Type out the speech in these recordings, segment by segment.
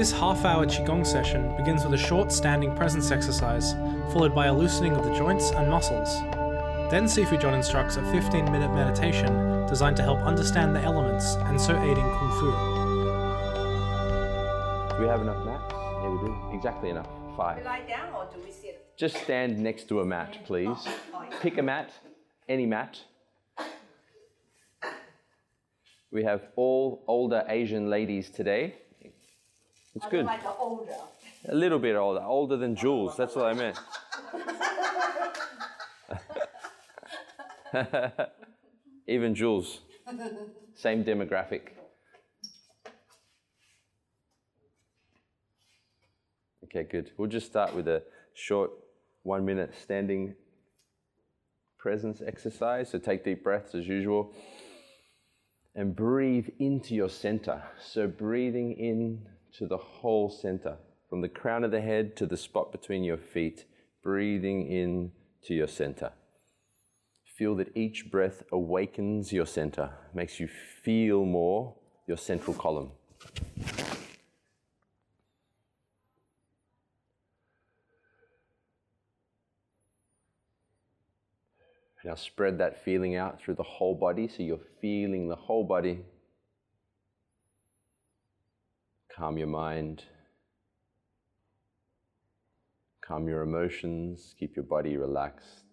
This half hour Qigong session begins with a short standing presence exercise, followed by a loosening of the joints and muscles. Then Sifu John instructs a 15 minute meditation designed to help understand the elements and so aiding Kung Fu. Do we have enough mats? Yeah, we do. Exactly enough. Five. lie down or do we sit? Just stand next to a mat, please. Pick a mat, any mat. We have all older Asian ladies today. It's good. Like older. A little bit older, older than Jules. That's what I meant. Even Jules, same demographic. Okay, good. We'll just start with a short one minute standing presence exercise. So take deep breaths as usual and breathe into your center. So breathing in to the whole center, from the crown of the head to the spot between your feet, breathing in to your center. Feel that each breath awakens your center, makes you feel more your central column. Now spread that feeling out through the whole body so you're feeling the whole body. Calm your mind. Calm your emotions. Keep your body relaxed.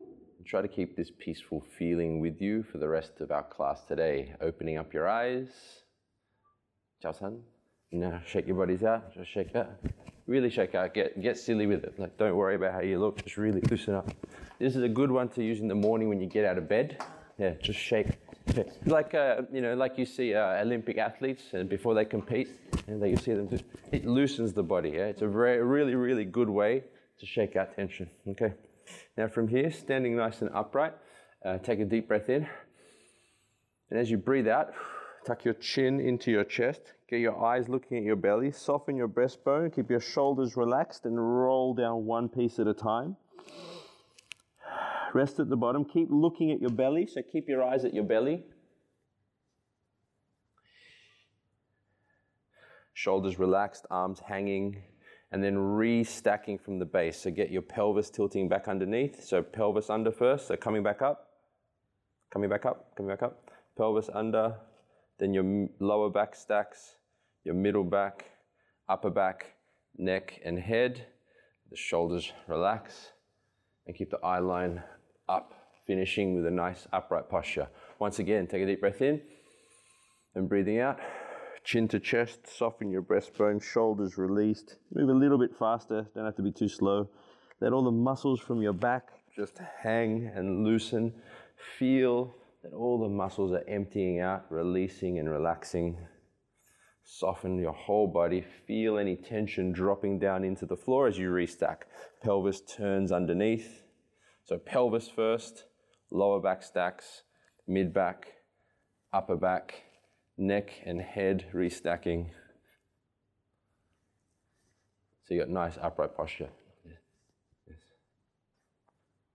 And try to keep this peaceful feeling with you for the rest of our class today. Opening up your eyes. Jiao San. Now shake your bodies out. Just shake out. Really shake out. Get, get silly with it. Like, don't worry about how you look. Just really loosen up. This is a good one to use in the morning when you get out of bed. Yeah, just shake. Like uh, you know, like you see uh, Olympic athletes, and before they compete, and they, you see them just it loosens the body. Yeah, it's a very, really, really good way to shake out tension. Okay. Now from here, standing nice and upright, uh, take a deep breath in, and as you breathe out, tuck your chin into your chest. Get your eyes looking at your belly. Soften your breastbone. Keep your shoulders relaxed and roll down one piece at a time rest at the bottom. Keep looking at your belly, so keep your eyes at your belly. Shoulders relaxed, arms hanging, and then re-stacking from the base. So get your pelvis tilting back underneath. So pelvis under first, so coming back up, coming back up, coming back up. Pelvis under, then your lower back stacks, your middle back, upper back, neck and head. The shoulders relax and keep the eye line up, finishing with a nice upright posture. Once again, take a deep breath in and breathing out. Chin to chest, soften your breastbone, shoulders released. Move a little bit faster, don't have to be too slow. Let all the muscles from your back just hang and loosen. Feel that all the muscles are emptying out, releasing and relaxing. Soften your whole body. Feel any tension dropping down into the floor as you restack. Pelvis turns underneath. So pelvis first, lower back stacks, mid back, upper back, neck and head restacking. So you got nice upright posture. Yes.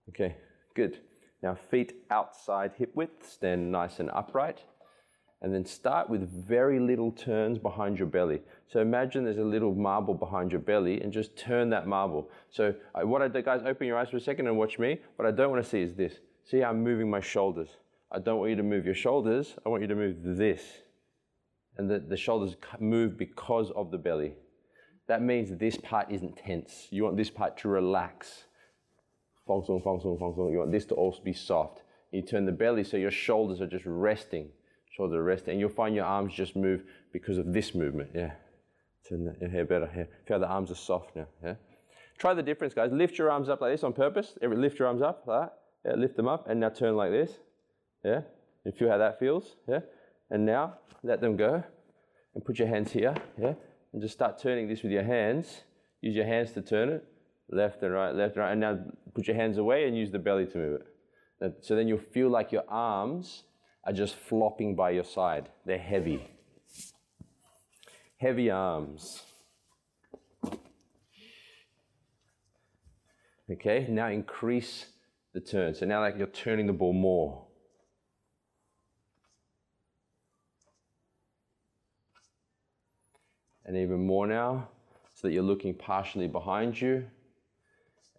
Okay, good. Now feet outside hip width, stand nice and upright. And then start with very little turns behind your belly. So imagine there's a little marble behind your belly and just turn that marble. So what I do, guys, open your eyes for a second and watch me. What I don't want to see is this. See how I'm moving my shoulders. I don't want you to move your shoulders. I want you to move this. And the, the shoulders move because of the belly. That means this part isn't tense. You want this part to relax. Fong song, fong song, fong song. You want this to also be soft. You turn the belly so your shoulders are just resting. Shoulder resting. And you'll find your arms just move because of this movement. Yeah. Turn the hair better here. Feel the arms are soft now. Yeah. Try the difference, guys. Lift your arms up like this on purpose. Every, lift your arms up like that. Yeah, lift them up and now turn like this. Yeah. And feel how that feels. Yeah. And now let them go. And put your hands here. Yeah. And just start turning this with your hands. Use your hands to turn it. Left and right, left and right. And now put your hands away and use the belly to move it. So then you'll feel like your arms are just flopping by your side. They're heavy. Heavy arms. Okay, now increase the turn. So now you're turning the ball more. and even more now, so that you're looking partially behind you.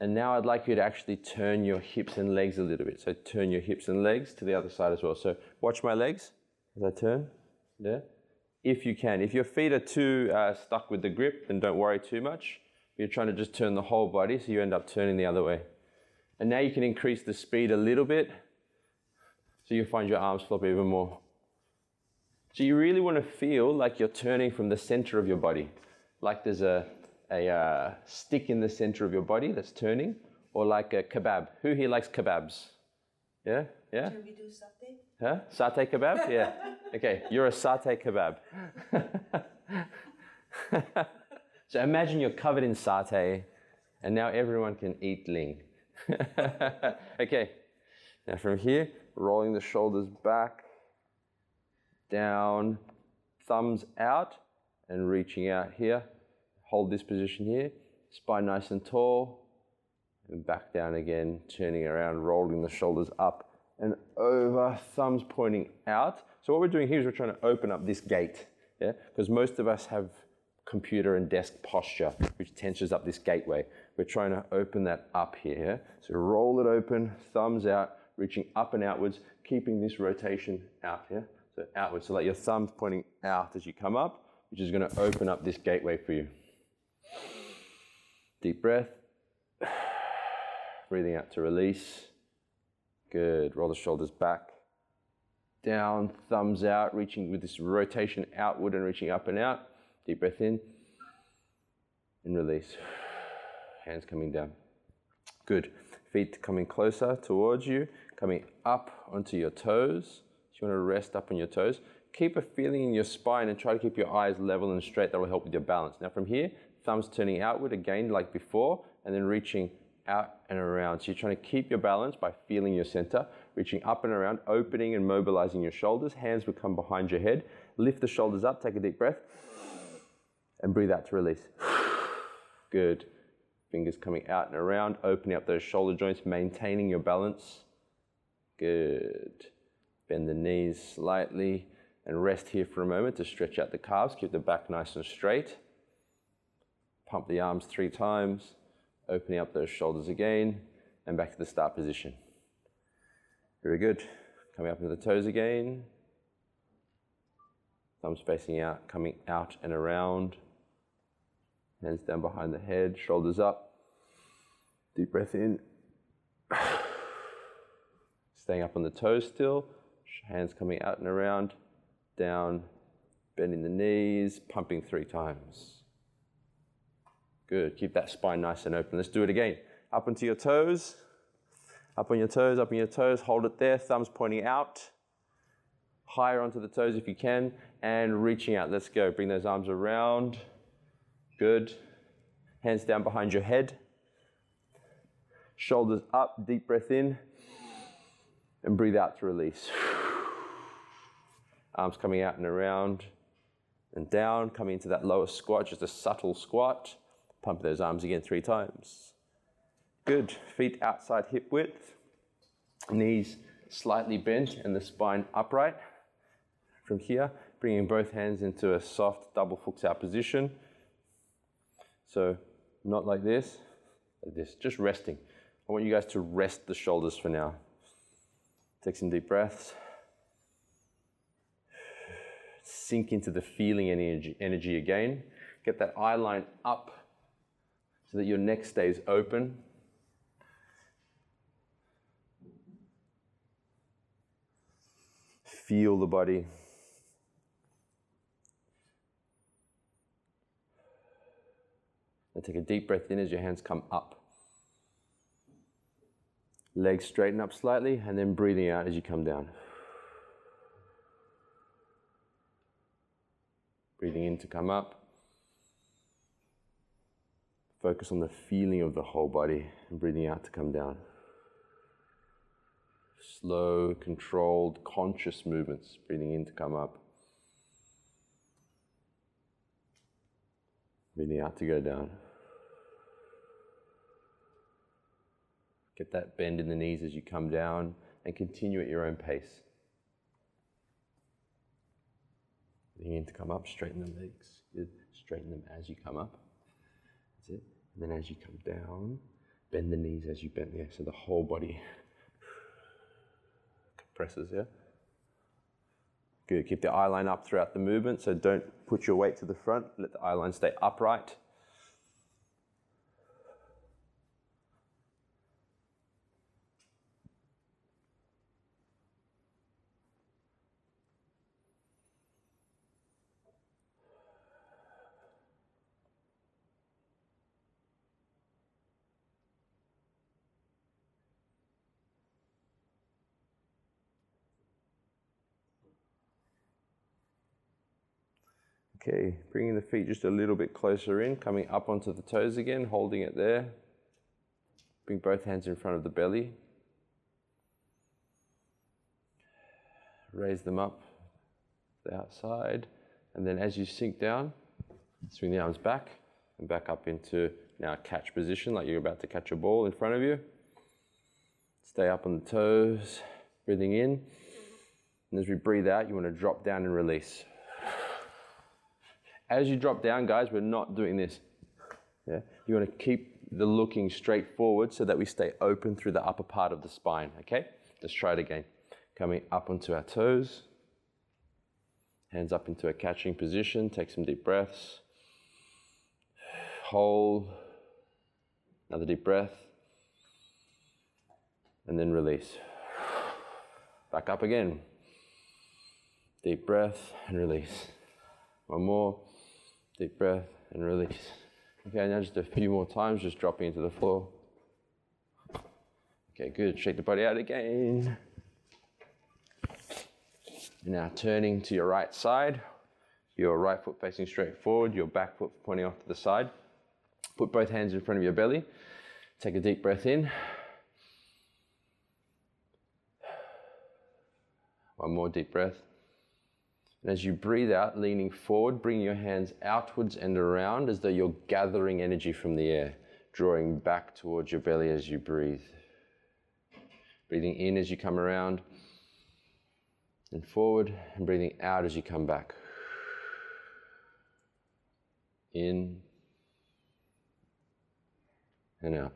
And now I'd like you to actually turn your hips and legs a little bit. So turn your hips and legs to the other side as well. So watch my legs as I turn. There. If you can. If your feet are too uh, stuck with the grip, then don't worry too much. You're trying to just turn the whole body, so you end up turning the other way. And now you can increase the speed a little bit, so you'll find your arms flop even more. So you really want to feel like you're turning from the center of your body, like there's a, a uh, stick in the center of your body that's turning, or like a kebab. Who here likes kebabs? Yeah? Yeah? Can we do satay? Huh? Satay kebab? Yeah. Okay, you're a satay kebab. so imagine you're covered in satay, and now everyone can eat ling. okay, now from here, rolling the shoulders back, down, thumbs out, and reaching out here. Hold this position here, spine nice and tall, and back down again, turning around, rolling the shoulders up and over, thumbs pointing out. So what we're doing here is we're trying to open up this gate, yeah? Because most of us have computer and desk posture, which tensions up this gateway. We're trying to open that up here. So roll it open, thumbs out, reaching up and outwards, keeping this rotation out here. So outwards, so like your thumbs pointing out as you come up, which is going to open up this gateway for you. Deep breath. Breathing out to release. Good. Roll the shoulders back. Down, thumbs out, reaching with this rotation outward and reaching up and out. Deep breath in and release. Hands coming down. Good. Feet coming closer towards you, coming up onto your toes. So you want to rest up on your toes. Keep a feeling in your spine and try to keep your eyes level and straight. That will help with your balance. Now, from here, thumbs turning outward again, like before, and then reaching out and around. So you're trying to keep your balance by feeling your center, reaching up and around, opening and mobilizing your shoulders. Hands will come behind your head. Lift the shoulders up, take a deep breath, and breathe out to release. Good. Fingers coming out and around, opening up those shoulder joints, maintaining your balance. Good. Bend the knees slightly and rest here for a moment to stretch out the calves. Keep the back nice and straight. Pump the arms three times opening up those shoulders again, and back to the start position. Very good. Coming up into the toes again. Thumbs facing out, coming out and around. Hands down behind the head, shoulders up. Deep breath in. Staying up on the toes still. Hands coming out and around. Down, bending the knees, pumping three times. Good. Keep that spine nice and open. Let's do it again. Up onto your toes. Up on your toes, up on your toes. Hold it there. Thumbs pointing out. Higher onto the toes if you can. And reaching out. Let's go. Bring those arms around. Good. Hands down behind your head. Shoulders up. Deep breath in. And breathe out to release. Arms coming out and around and down, coming into that lower squat, just a subtle squat. Pump those arms again three times. Good. Feet outside hip width. Knees slightly bent and the spine upright. From here, bringing both hands into a soft double fuchs out position. So, not like this, like this, just resting. I want you guys to rest the shoulders for now. Take some deep breaths. Sink into the feeling energy, energy again. Get that eye line up so that your neck stays open. Feel the body. And take a deep breath in as your hands come up. Legs straighten up slightly and then breathing out as you come down. Breathing in to come up. Focus on the feeling of the whole body and breathing out to come down. Slow, controlled, conscious movements, breathing in to come up. Breathing out to go down. Get that bend in the knees as you come down and continue at your own pace. breathing in to come up, straighten the legs. Good. Straighten them as you come up. That's it. And then as you come down, bend the knees as you bend there. So the whole body compresses, yeah? Good. Keep the eye line up throughout the movement. So don't put your weight to the front. Let the eye line stay upright. Okay, bringing the feet just a little bit closer in, coming up onto the toes again, holding it there. Bring both hands in front of the belly. Raise them up the outside. And then as you sink down, swing the arms back and back up into now catch position, like you're about to catch a ball in front of you. Stay up on the toes, breathing in. And as we breathe out, you want to drop down and release. As you drop down, guys, we're not doing this. Yeah? You want to keep the looking straight forward so that we stay open through the upper part of the spine, okay? Let's try it again. Coming up onto our toes. Hands up into a catching position. Take some deep breaths. Hold. Another deep breath. And then release. Back up again. Deep breath and release. One more. Deep breath and release. Okay, now just a few more times, just dropping into the floor. Okay, good. Shake the body out again. And Now turning to your right side, your right foot facing straight forward, your back foot pointing off to the side. Put both hands in front of your belly. Take a deep breath in. One more deep breath. And as you breathe out, leaning forward, bring your hands outwards and around as though you're gathering energy from the air, drawing back towards your belly as you breathe. Breathing in as you come around and forward, and breathing out as you come back. In and out.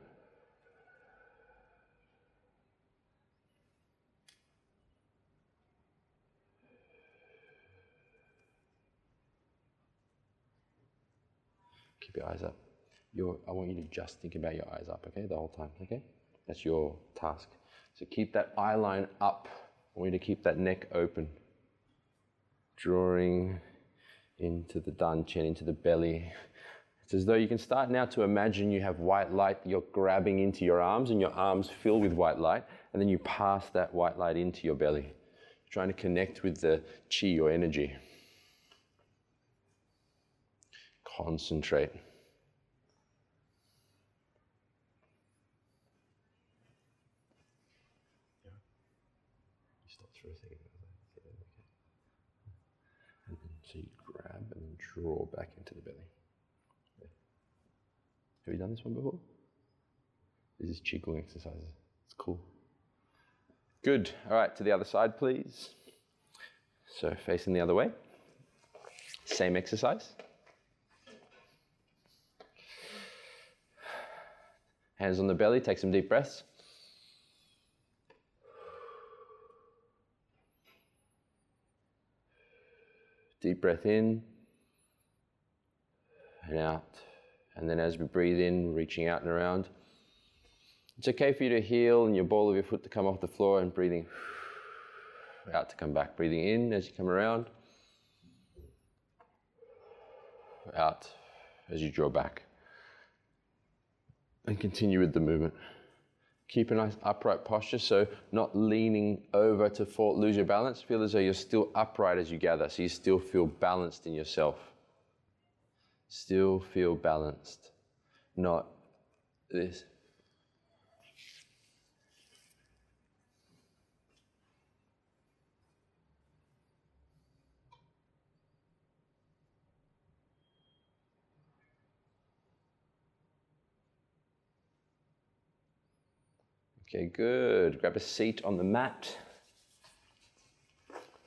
Keep your eyes up. Your, I want you to just think about your eyes up, okay, the whole time, okay? That's your task. So keep that eye line up. I want you to keep that neck open. Drawing into the dantian, into the belly. It's as though you can start now to imagine you have white light, you're grabbing into your arms, and your arms fill with white light, and then you pass that white light into your belly. trying to connect with the chi your energy. Concentrate. So you grab and then draw back into the belly. Have you done this one before? This is Qigong exercises. It's cool. Good. All right, to the other side, please. So facing the other way. Same exercise. Hands on the belly, take some deep breaths. Deep breath in and out. And then as we breathe in, reaching out and around. It's okay for you to heel and your ball of your foot to come off the floor and breathing out to come back. Breathing in as you come around. Out as you draw back and continue with the movement. Keep a nice upright posture, so not leaning over to fall, lose your balance. Feel as though you're still upright as you gather, so you still feel balanced in yourself. Still feel balanced, not this. Okay, good. Grab a seat on the mat.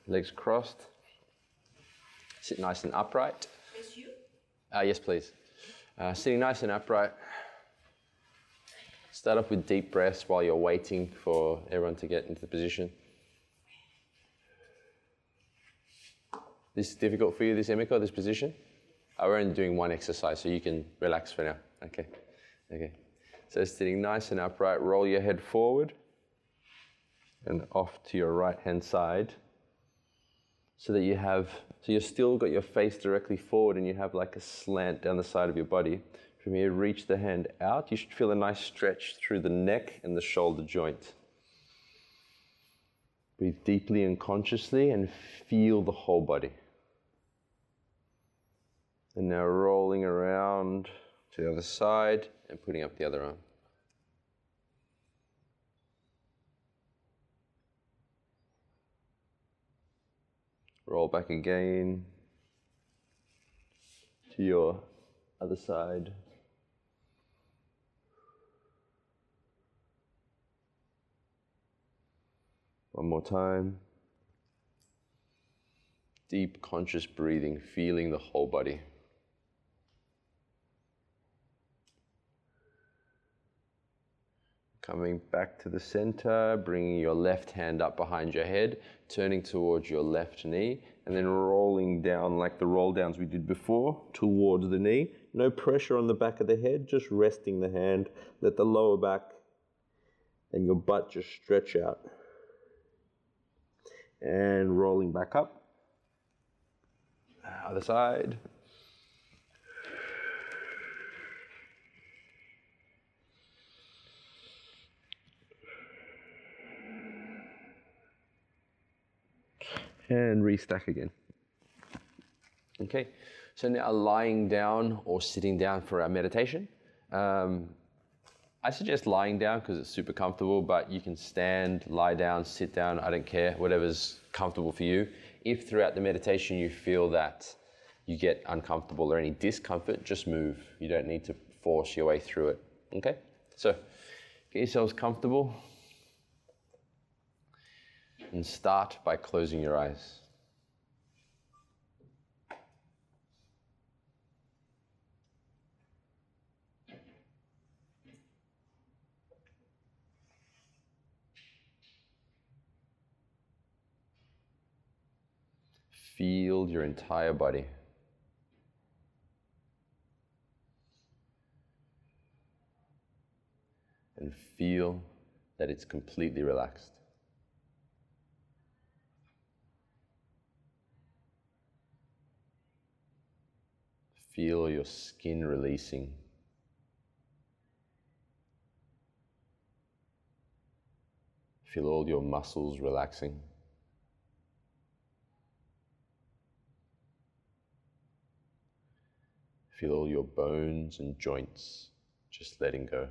Legs crossed. Sit nice and upright. Is you? Uh, yes, please. Uh, sitting nice and upright. Start off with deep breaths while you're waiting for everyone to get into the position. This is difficult for you, this Emiko, this position? Uh, we're only doing one exercise, so you can relax for now. Okay. Okay. So sitting nice and upright, roll your head forward and off to your right hand side so that you have so you've still got your face directly forward and you have like a slant down the side of your body. From here reach the hand out. You should feel a nice stretch through the neck and the shoulder joint. Breathe deeply and consciously and feel the whole body. And now rolling around to the other side and putting up the other arm Roll back again to your other side. One more time. Deep conscious breathing, feeling the whole body. Coming back to the center, bringing your left hand up behind your head, turning towards your left knee, and then rolling down like the roll downs we did before towards the knee. No pressure on the back of the head, just resting the hand. Let the lower back and your butt just stretch out. And rolling back up. Other side. And restack again. Okay, so now lying down or sitting down for our meditation. Um, I suggest lying down because it's super comfortable, but you can stand, lie down, sit down, I don't care, whatever's comfortable for you. If throughout the meditation you feel that you get uncomfortable or any discomfort, just move. You don't need to force your way through it. Okay? So get yourselves comfortable and start by closing your eyes. Feel your entire body. And feel that it's completely relaxed. Feel your skin releasing. Feel all your muscles relaxing. Feel all your bones and joints just letting go.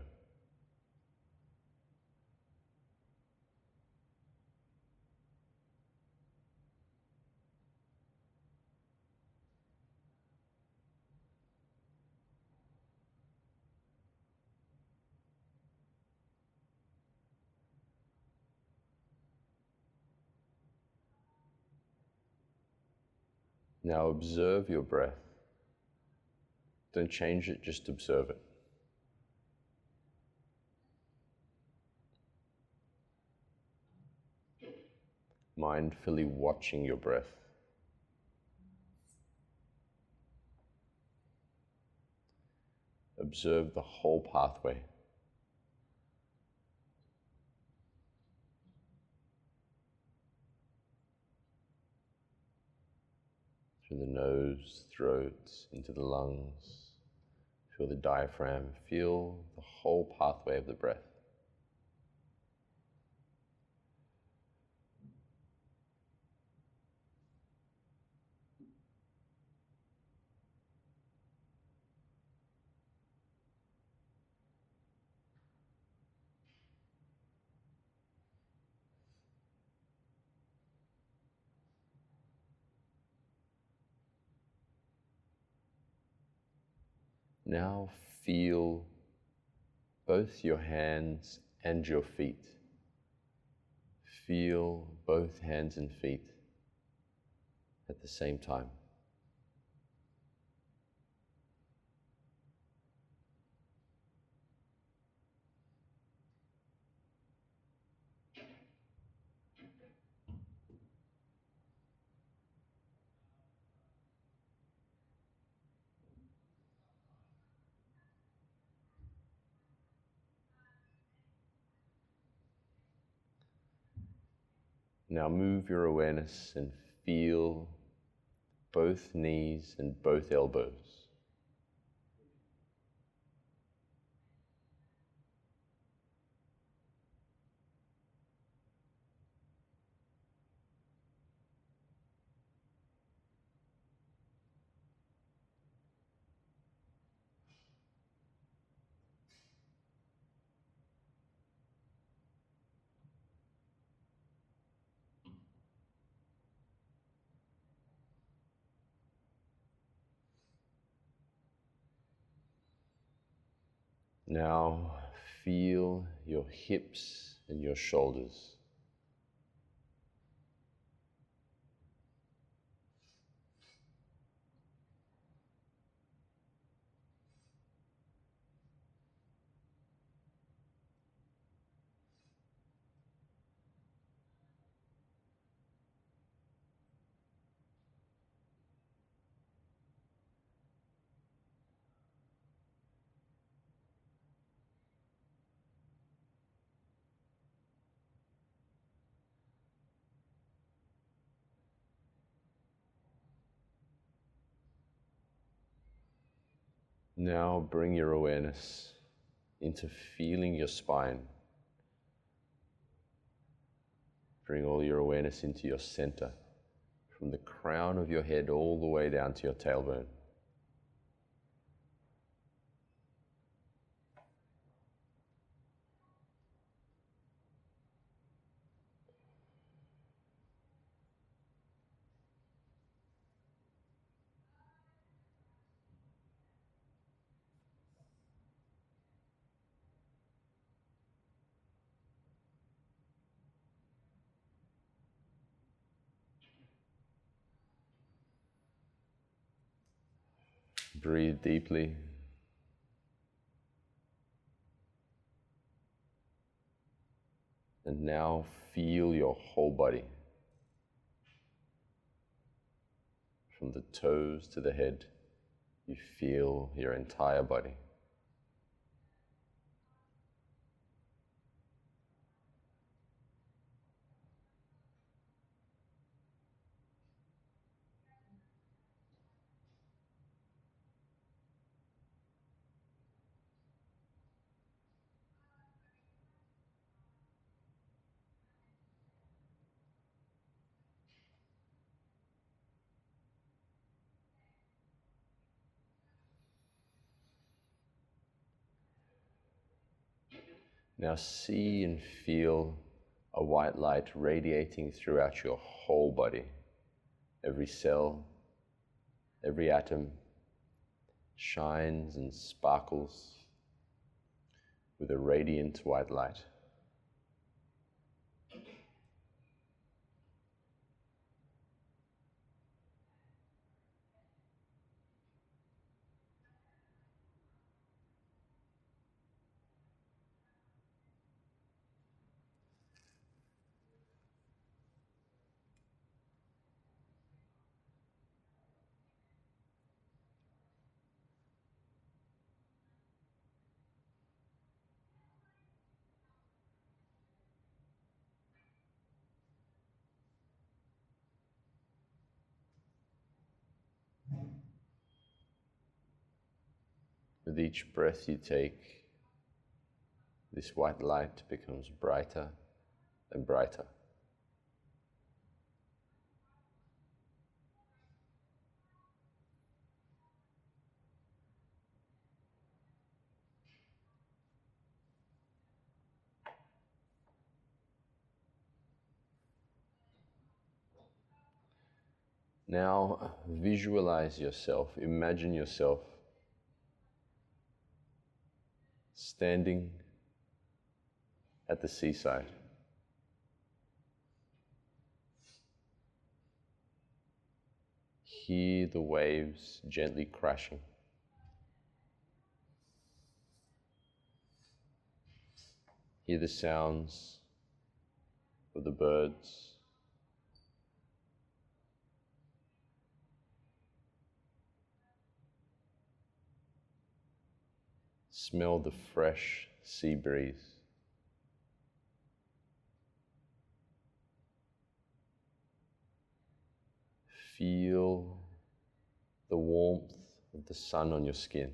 Now observe your breath. Don't change it, just observe it. Mindfully watching your breath. Observe the whole pathway. Through the nose, throat, into the lungs. Feel the diaphragm, feel the whole pathway of the breath. Now feel both your hands and your feet. Feel both hands and feet at the same time. Now move your awareness and feel both knees and both elbows. Now feel your hips and your shoulders. Now bring your awareness into feeling your spine. Bring all your awareness into your center, from the crown of your head all the way down to your tailbone. Breathe deeply. And now feel your whole body. From the toes to the head, you feel your entire body. Now see and feel a white light radiating throughout your whole body. Every cell, every atom shines and sparkles with a radiant white light. With each breath you take, this white light becomes brighter and brighter. Now visualize yourself, imagine yourself standing at the seaside. Hear the waves gently crashing. Hear the sounds of the birds. Smell the fresh sea breeze. feel the warmth of the sun on your skin.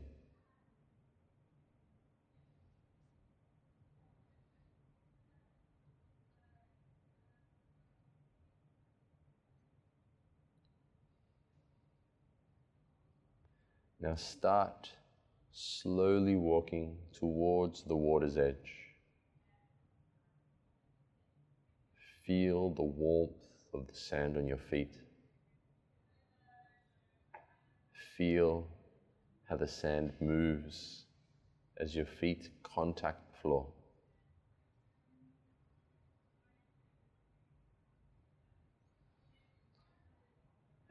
Now start slowly walking towards the water's edge. Feel the warmth of the sand on your feet. Feel how the sand moves as your feet contact the floor.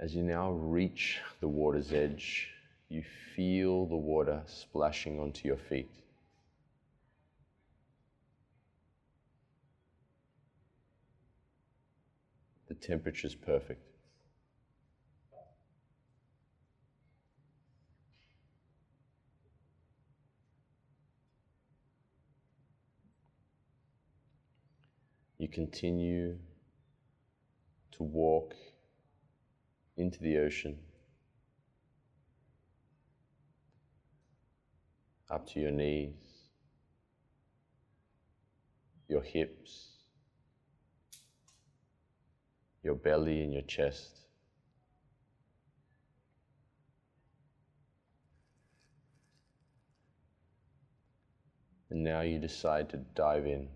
As you now reach the water's edge, you feel the water splashing onto your feet. The temperature is perfect. You continue to walk into the ocean up to your knees, your hips, your belly, and your chest. And now you decide to dive in.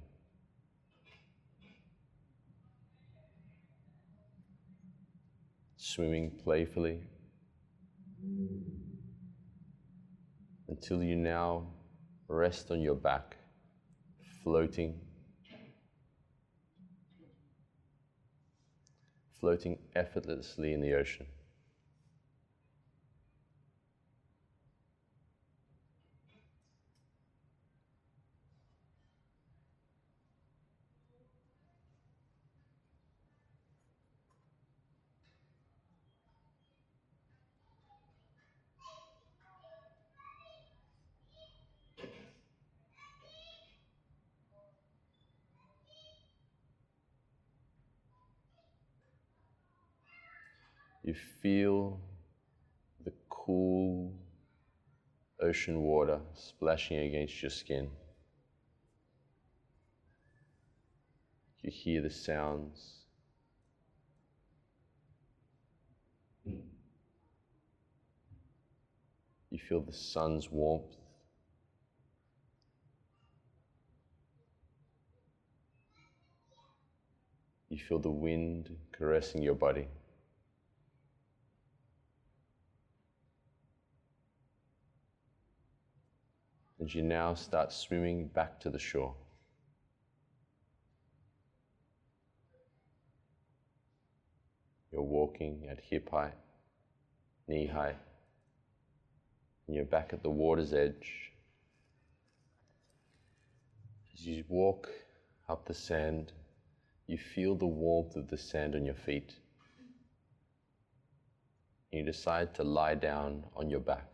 Swimming playfully until you now rest on your back, floating, floating effortlessly in the ocean. You feel the cool ocean water splashing against your skin. You hear the sounds. You feel the sun's warmth. You feel the wind caressing your body. And you now start swimming back to the shore. You're walking at hip height, knee height, and you're back at the water's edge. As you walk up the sand, you feel the warmth of the sand on your feet. You decide to lie down on your back.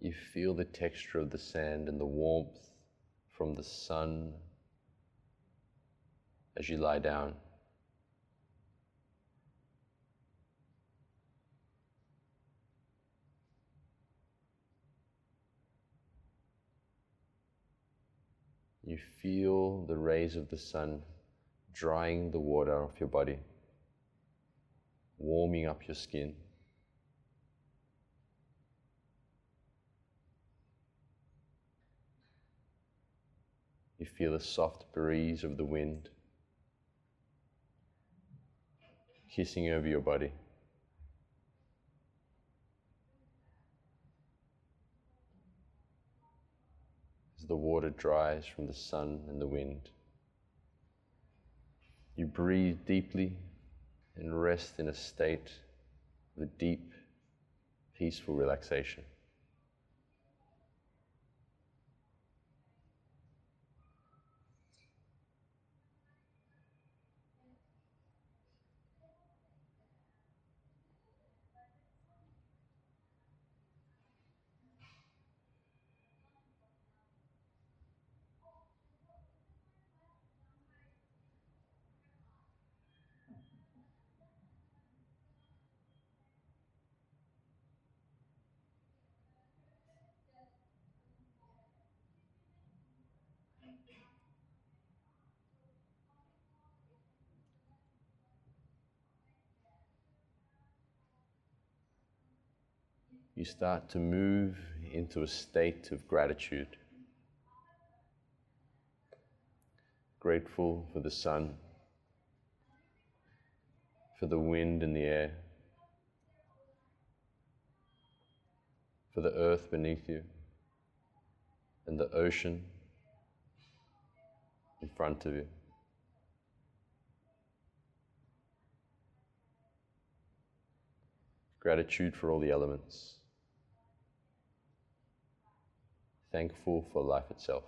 You feel the texture of the sand and the warmth from the sun as you lie down. You feel the rays of the sun drying the water off your body, warming up your skin. You feel the soft breeze of the wind kissing over your body. As the water dries from the sun and the wind, you breathe deeply and rest in a state of a deep, peaceful relaxation. You start to move into a state of gratitude. Grateful for the sun, for the wind and the air, for the earth beneath you, and the ocean in front of you. Gratitude for all the elements. Thankful for life itself.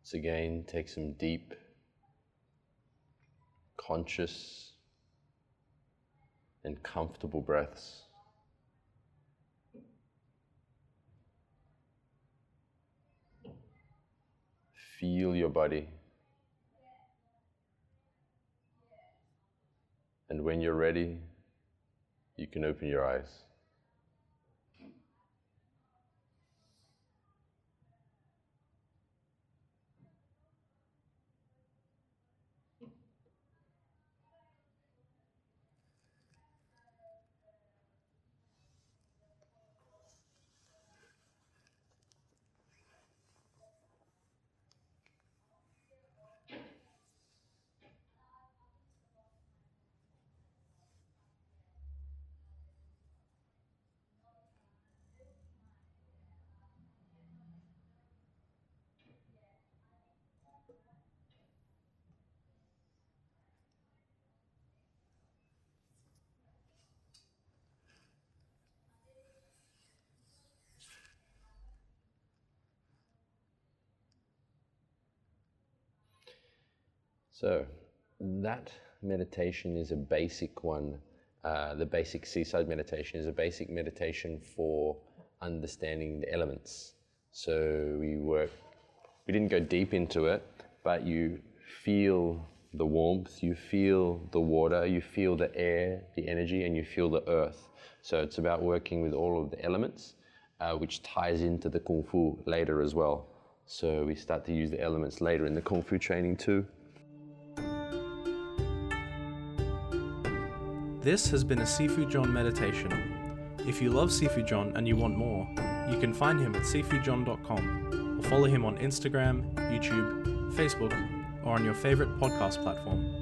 Once again, take some deep, conscious, and comfortable breaths. Feel your body. And when you're ready, you can open your eyes. So, that meditation is a basic one. Uh, the basic seaside meditation is a basic meditation for understanding the elements. So, we work, we didn't go deep into it, but you feel the warmth, you feel the water, you feel the air, the energy, and you feel the earth. So, it's about working with all of the elements, uh, which ties into the Kung Fu later as well. So, we start to use the elements later in the Kung Fu training too. This has been a Sifu John meditation. If you love Sifu John and you want more, you can find him at sifujohn.com or follow him on Instagram, YouTube, Facebook, or on your favorite podcast platform.